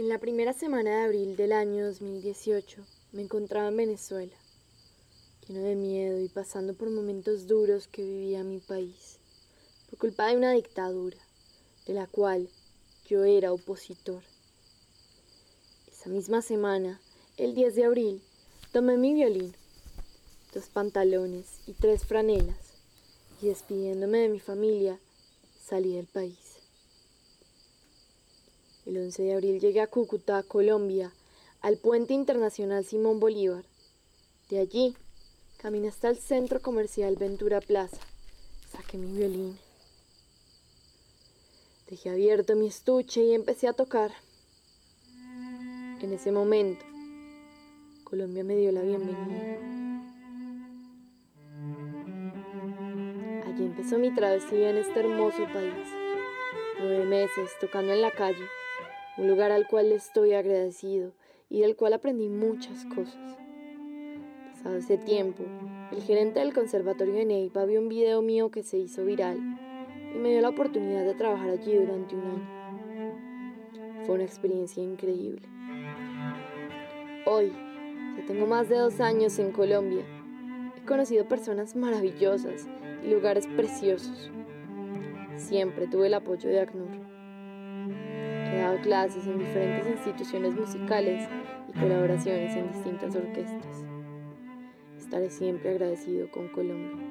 En la primera semana de abril del año 2018 me encontraba en Venezuela, lleno de miedo y pasando por momentos duros que vivía mi país, por culpa de una dictadura, de la cual yo era opositor. Esa misma semana, el 10 de abril, tomé mi violín, dos pantalones y tres franelas, y despidiéndome de mi familia, salí del país. El 11 de abril llegué a Cúcuta, Colombia, al puente internacional Simón Bolívar. De allí, caminé hasta el centro comercial Ventura Plaza. Saqué mi violín. Dejé abierto mi estuche y empecé a tocar. En ese momento, Colombia me dio la bienvenida. Allí empezó mi travesía en este hermoso país. Nueve meses tocando en la calle un lugar al cual estoy agradecido y del cual aprendí muchas cosas. Pasado ese tiempo, el gerente del conservatorio de Neiva vio un video mío que se hizo viral y me dio la oportunidad de trabajar allí durante un año. Fue una experiencia increíble. Hoy, ya tengo más de dos años en Colombia, he conocido personas maravillosas y lugares preciosos. Siempre tuve el apoyo de ACNUR. Clases en diferentes instituciones musicales y colaboraciones en distintas orquestas. Estaré siempre agradecido con Colombia.